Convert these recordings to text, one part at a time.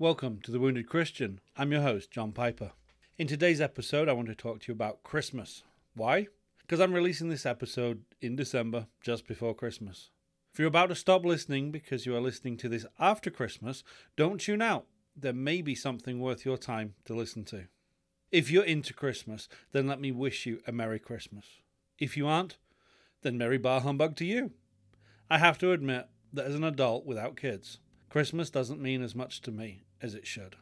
Welcome to The Wounded Christian. I'm your host, John Piper. In today's episode, I want to talk to you about Christmas. Why? Because I'm releasing this episode in December, just before Christmas. If you're about to stop listening because you are listening to this after Christmas, don't tune out. There may be something worth your time to listen to. If you're into Christmas, then let me wish you a Merry Christmas. If you aren't, then Merry Bar Humbug to you. I have to admit that as an adult without kids, Christmas doesn't mean as much to me as it should.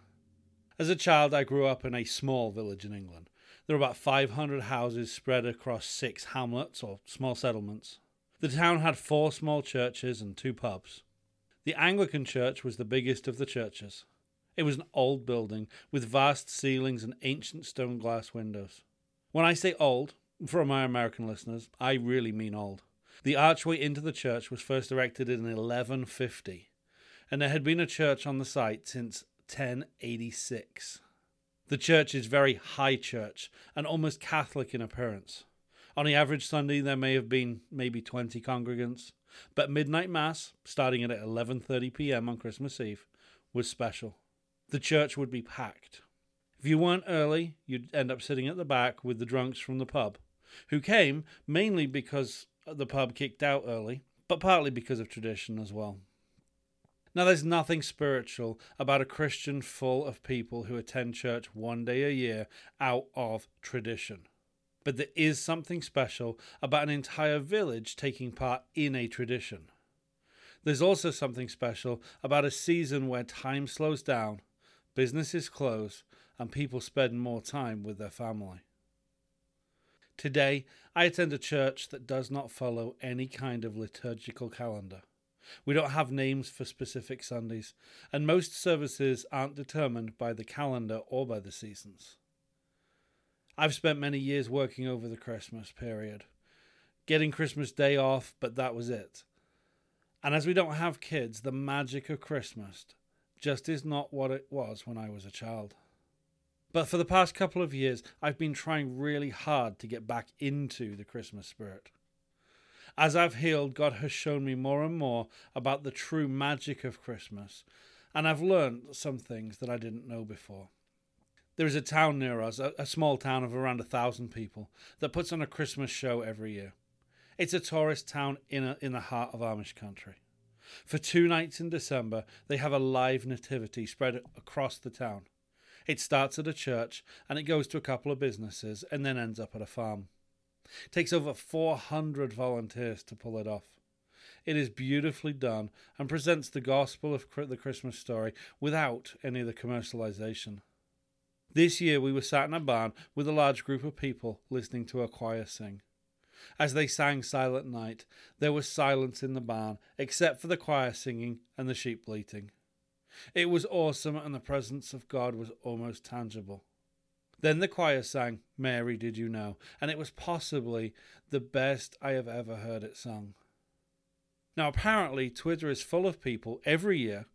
As a child, I grew up in a small village in England. There were about 500 houses spread across six hamlets or small settlements. The town had four small churches and two pubs. The Anglican church was the biggest of the churches. It was an old building with vast ceilings and ancient stone glass windows. When I say old, for my American listeners, I really mean old. The archway into the church was first erected in 1150, and there had been a church on the site since 1086. The church is very high church and almost Catholic in appearance. On the average Sunday there may have been maybe 20 congregants, but midnight mass, starting at 11:30 p.m. on Christmas Eve, was special. The church would be packed. If you weren't early, you'd end up sitting at the back with the drunks from the pub, who came mainly because the pub kicked out early, but partly because of tradition as well. Now, there's nothing spiritual about a Christian full of people who attend church one day a year out of tradition. But there is something special about an entire village taking part in a tradition. There's also something special about a season where time slows down, businesses close, and people spend more time with their family. Today, I attend a church that does not follow any kind of liturgical calendar. We don't have names for specific Sundays, and most services aren't determined by the calendar or by the seasons. I've spent many years working over the Christmas period, getting Christmas Day off, but that was it. And as we don't have kids, the magic of Christmas just is not what it was when I was a child. But for the past couple of years, I've been trying really hard to get back into the Christmas spirit. As I've healed, God has shown me more and more about the true magic of Christmas, and I've learned some things that I didn't know before. There is a town near us, a, small town of around a thousand people, that puts on a Christmas show every year. It's a tourist town in, a, in the heart of Amish country. For two nights in December, they have a live nativity spread across the town. It starts at a church and it goes to a couple of businesses and then ends up at a farm. It takes over 400 volunteers to pull it off. It is beautifully done and presents the gospel of the Christmas story without any of the commercialization. This year we were sat in a barn with a large group of people listening to a choir sing. As they sang Silent Night, there was silence in the barn, except for the choir singing and the sheep bleating. It was awesome, and the presence of God was almost tangible. Then the choir sang, Mary, Did You Know? And it was possibly the best I have ever heard it sung. Now, apparently, Twitter is full of people every year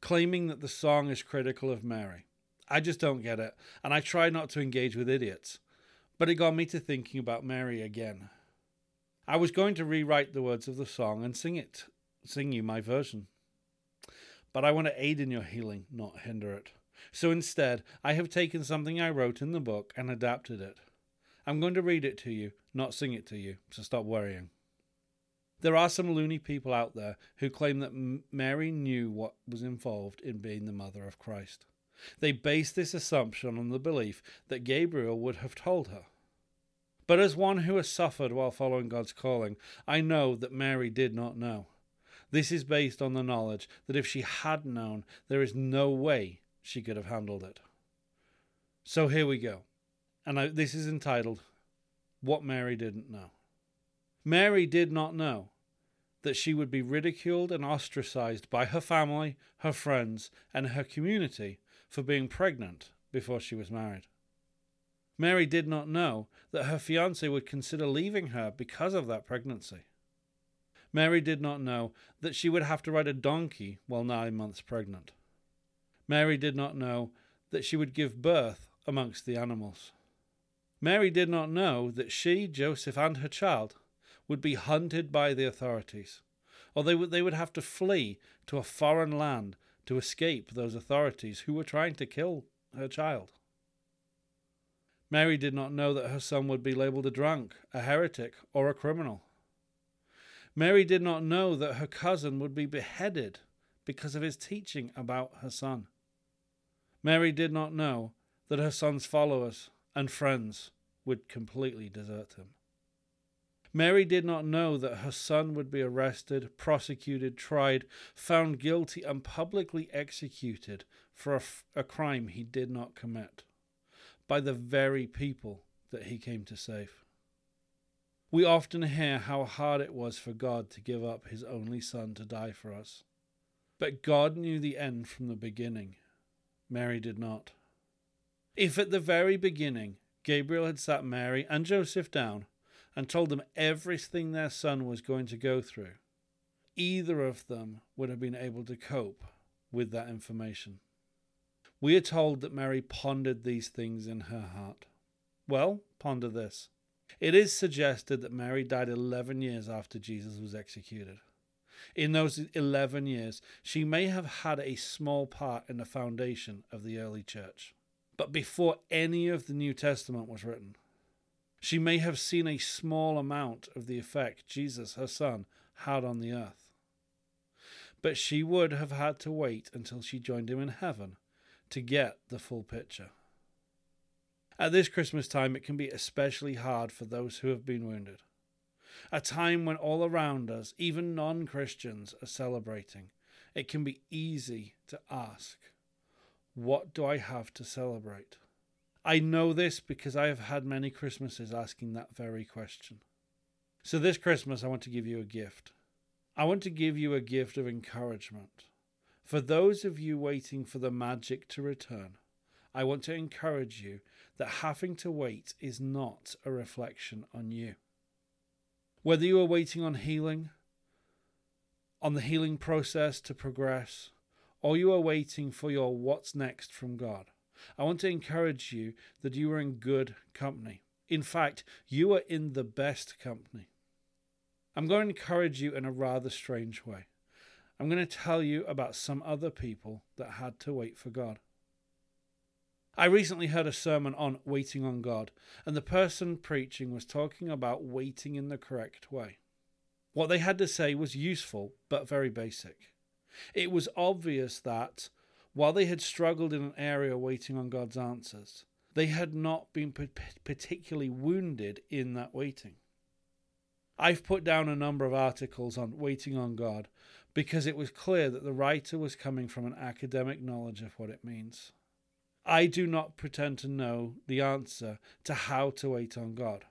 claiming that the song is critical of Mary. I just don't get it, and I try not to engage with idiots. But it got me to thinking about Mary again. I was going to rewrite the words of the song and sing it, sing you my version. But I want to aid in your healing, not hinder it. So instead, I have taken something I wrote in the book and adapted it. I'm going to read it to you, not sing it to you, so stop worrying. There are some loony people out there who claim that Mary knew what was involved in being the mother of Christ. They base this assumption on the belief that Gabriel would have told her. But as one who has suffered while following God's calling, I know that Mary did not know. This is based on the knowledge that if she had known, there is no way she could have handled it. So here we go. And I, this is entitled What Mary Didn't Know. Mary did not know that she would be ridiculed and ostracized by her family, her friends, and her community for being pregnant before she was married. Mary did not know that her fiance would consider leaving her because of that pregnancy. Mary did not know that she would have to ride a donkey while nine months pregnant. Mary did not know that she would give birth amongst the animals. Mary did not know that she, Joseph, and her child would be hunted by the authorities, or they would, they would have to flee to a foreign land to escape those authorities who were trying to kill her child. Mary did not know that her son would be labeled a drunk, a heretic, or a criminal. Mary did not know that her cousin would be beheaded because of his teaching about her son. Mary did not know that her son's followers and friends would completely desert him. Mary did not know that her son would be arrested, prosecuted, tried, found guilty, and publicly executed for a, a, crime he did not commit by the very people that he came to save. We often hear how hard it was for God to give up his only son to die for us. But God knew the end from the beginning. Mary did not. If at the very beginning Gabriel had sat Mary and Joseph down and told them everything their son was going to go through, either of them would have been able to cope with that information. We are told that Mary pondered these things in her heart. Well, ponder this. It is suggested that Mary died 11 years after Jesus was executed. In those 11 years, she may have had a small part in the foundation of the early church. But before any of the New Testament was written, she may have seen a small amount of the effect Jesus, her son, had on the earth. But she would have had to wait until she joined him in heaven to get the full picture. At this Christmas time, it can be especially hard for those who have been wounded. A time when all around us, even non Christians, are celebrating. It can be easy to ask, What do I have to celebrate? I know this because I have had many Christmases asking that very question. So this Christmas, I want to give you a gift. I want to give you a gift of encouragement. For those of you waiting for the magic to return, I want to encourage you that having to wait is not a reflection on you. Whether you are waiting on healing, on the healing process to progress, or you are waiting for your what's next from God, I want to encourage you that you are in good company. In fact, you are in the best company. I'm going to encourage you in a rather strange way. I'm going to tell you about some other people that had to wait for God. I recently heard a sermon on waiting on God, and the person preaching was talking about waiting in the correct way. What they had to say was useful, but very basic. It was obvious that while they had struggled in an area waiting on God's answers, they had not been particularly wounded in that waiting. I've put down a number of articles on waiting on God because it was clear that the writer was coming from an academic knowledge of what it means. I do not pretend to know the answer to how to wait on God,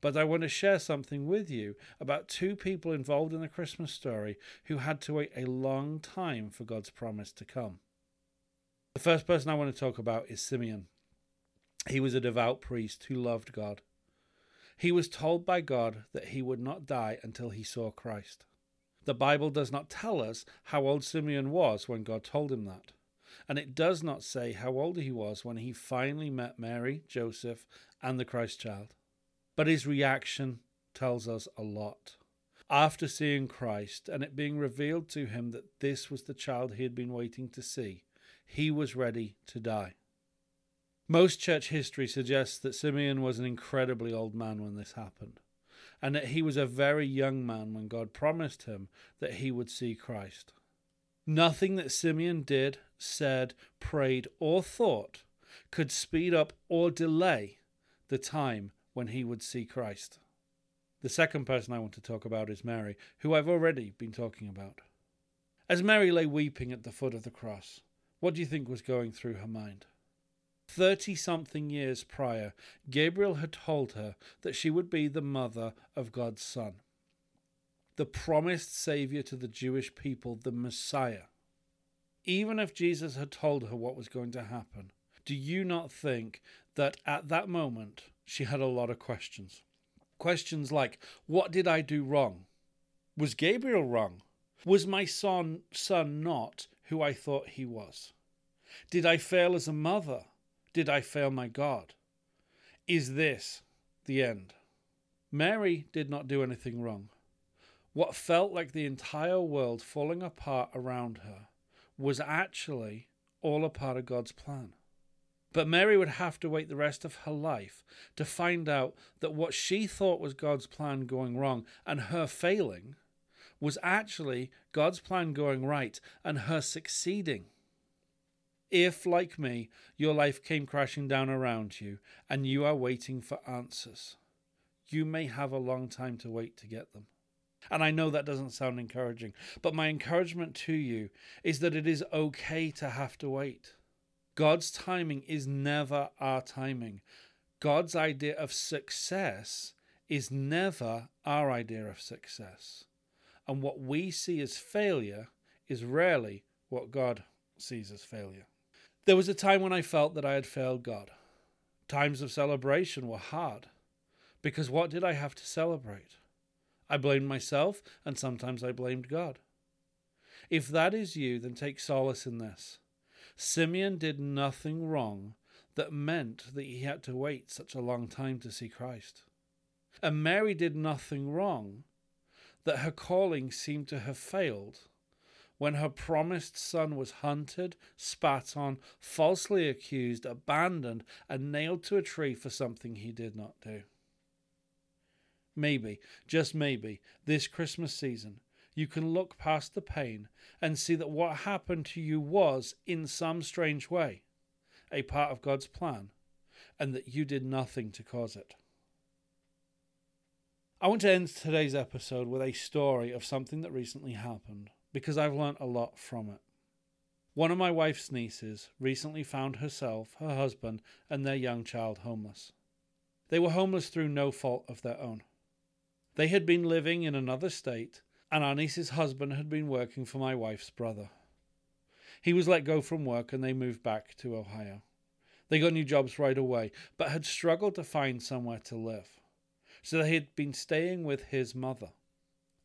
but I want to share something with you about two people involved in the Christmas story who had to wait a long time for God's promise to come. The first person I want to talk about is Simeon. He was a devout priest who loved God. He was told by God that he would not die until he saw Christ. The Bible does not tell us how old Simeon was when God told him that. And it does not say how old he was when he finally met Mary, Joseph, and the Christ child. But his reaction tells us a lot. After seeing Christ and it being revealed to him that this was the child he had been waiting to see, he was ready to die. Most church history suggests that Simeon was an incredibly old man when this happened, and that he was a very young man when God promised him that he would see Christ. Nothing that Simeon did, said, prayed, or thought could speed up or delay the time when he would see Christ. The second person I want to talk about is Mary, who I've already been talking about. As Mary lay weeping at the foot of the cross, what do you think was going through her mind? Thirty something years prior, Gabriel had told her that she would be the mother of God's Son, the promised Saviour to the Jewish people, the Messiah. Even if Jesus had told her what was going to happen, do you not think that at that moment she had a lot of questions? Questions like, What did I do wrong? Was Gabriel wrong? Was my son, son not who I thought he was? Did I fail as a mother? Did I fail my God? Is this the end? Mary did not do anything wrong. What felt like the entire world falling apart around her was actually all a part of God's plan. But Mary would have to wait the rest of her life to find out that what she thought was God's plan going wrong and her failing was actually God's plan going right and her succeeding. If, like me, your life came crashing down around you and you are waiting for answers, you may have a long time to wait to get them. And I know that doesn't sound encouraging, but my encouragement to you is that it is okay to have to wait. God's timing is never our timing. God's idea of success is never our idea of success. And what we see as failure is rarely what God sees as failure. There was a time when I felt that I had failed God. Times of celebration were hard because what did I have to celebrate? I blamed myself, and sometimes I blamed God. If that is you, then take solace in this. Simeon did nothing wrong that meant that he had to wait such a long time to see Christ. And Mary did nothing wrong that her calling seemed to have failed when her promised son was hunted, spat on, falsely accused, abandoned, and nailed to a tree for something he did not do maybe, just maybe, this Christmas season, you can look past the pain and see that what happened to you was, in some strange way, a part of God's plan, and that you did nothing to cause it. I want to end today's episode with a story of something that recently happened, because I've learnt a lot from it. One of my wife's nieces recently found herself, her husband, and their young child homeless. They were homeless through no fault of their own. They had been living in another state, and our niece's husband had been working for my wife's brother. He was let go from work and they moved back to Ohio. They got new jobs right away, but had struggled to find somewhere to live. So they had been staying with his mother.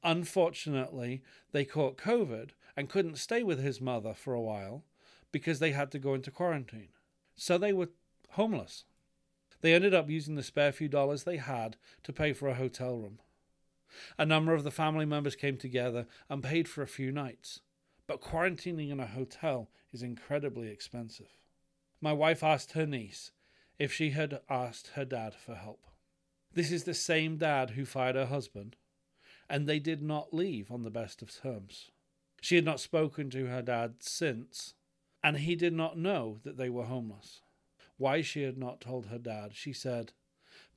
Unfortunately, they caught COVID and couldn't stay with his mother for a while because they had to go into quarantine. So they were homeless. They ended up using the spare few dollars they had to pay for a hotel room. A number of the family members came together and paid for a few nights, but quarantining in a hotel is incredibly expensive. My wife asked her niece if she had asked her dad for help. This is the same dad who fired her husband, and they did not leave on the best of terms. She had not spoken to her dad since, and he did not know that they were homeless. Why she had not told her dad, she said,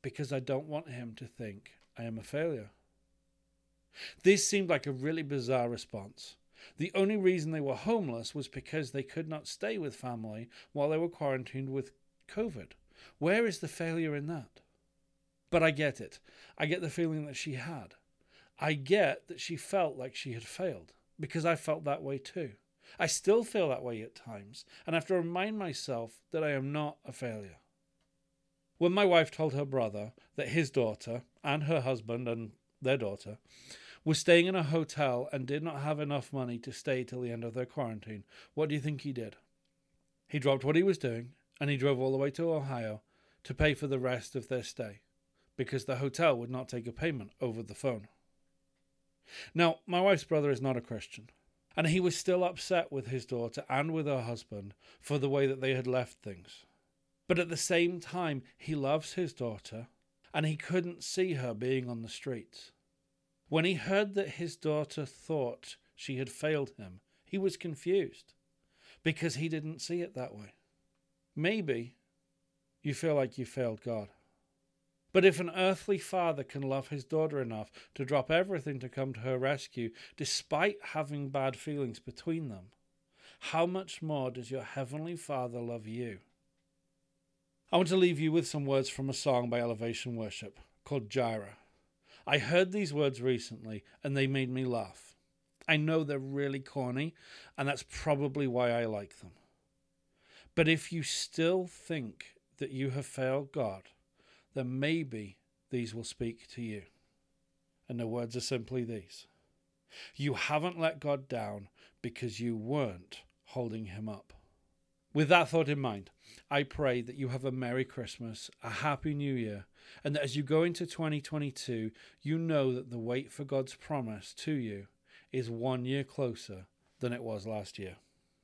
Because I don't want him to think I am a failure. This seemed like a really bizarre response. The only reason they were homeless was because they could not stay with family while they were quarantined with COVID. Where is the failure in that? But I get it. I get the feeling that she had. I get that she felt like she had failed, because I felt that way too. I still feel that way at times, and I have to remind myself that I am not a failure. When my wife told her brother that his daughter and her husband and their daughter was staying in a hotel and did not have enough money to stay till the end of their quarantine, what do you think he did? He dropped what he was doing and he drove all the way to Ohio to pay for the rest of their stay because the hotel would not take a payment over the phone. Now, my wife's brother is not a Christian, and he was still upset with his daughter and with her husband for the way that they had left things. But at the same time, he loves his daughter, and he couldn't see her being on the streets. When he heard that his daughter thought she had failed him, he was confused because he didn't see it that way. Maybe you feel like you failed God. But if an earthly father can love his daughter enough to drop everything to come to her rescue, despite having bad feelings between them, how much more does your heavenly Father love you? I want to leave you with some words from a song by Elevation Worship called Jireh. I heard these words recently and they made me laugh. I know they're really corny, and that's probably why I like them. But if you still think that you have failed God, then maybe these will speak to you. And the words are simply these You haven't let God down because you weren't holding him up. With that thought in mind, I pray that you have a Merry Christmas, a Happy New Year, and that as you go into 2022, you know that the wait for God's promise to you is one year closer than it was last year.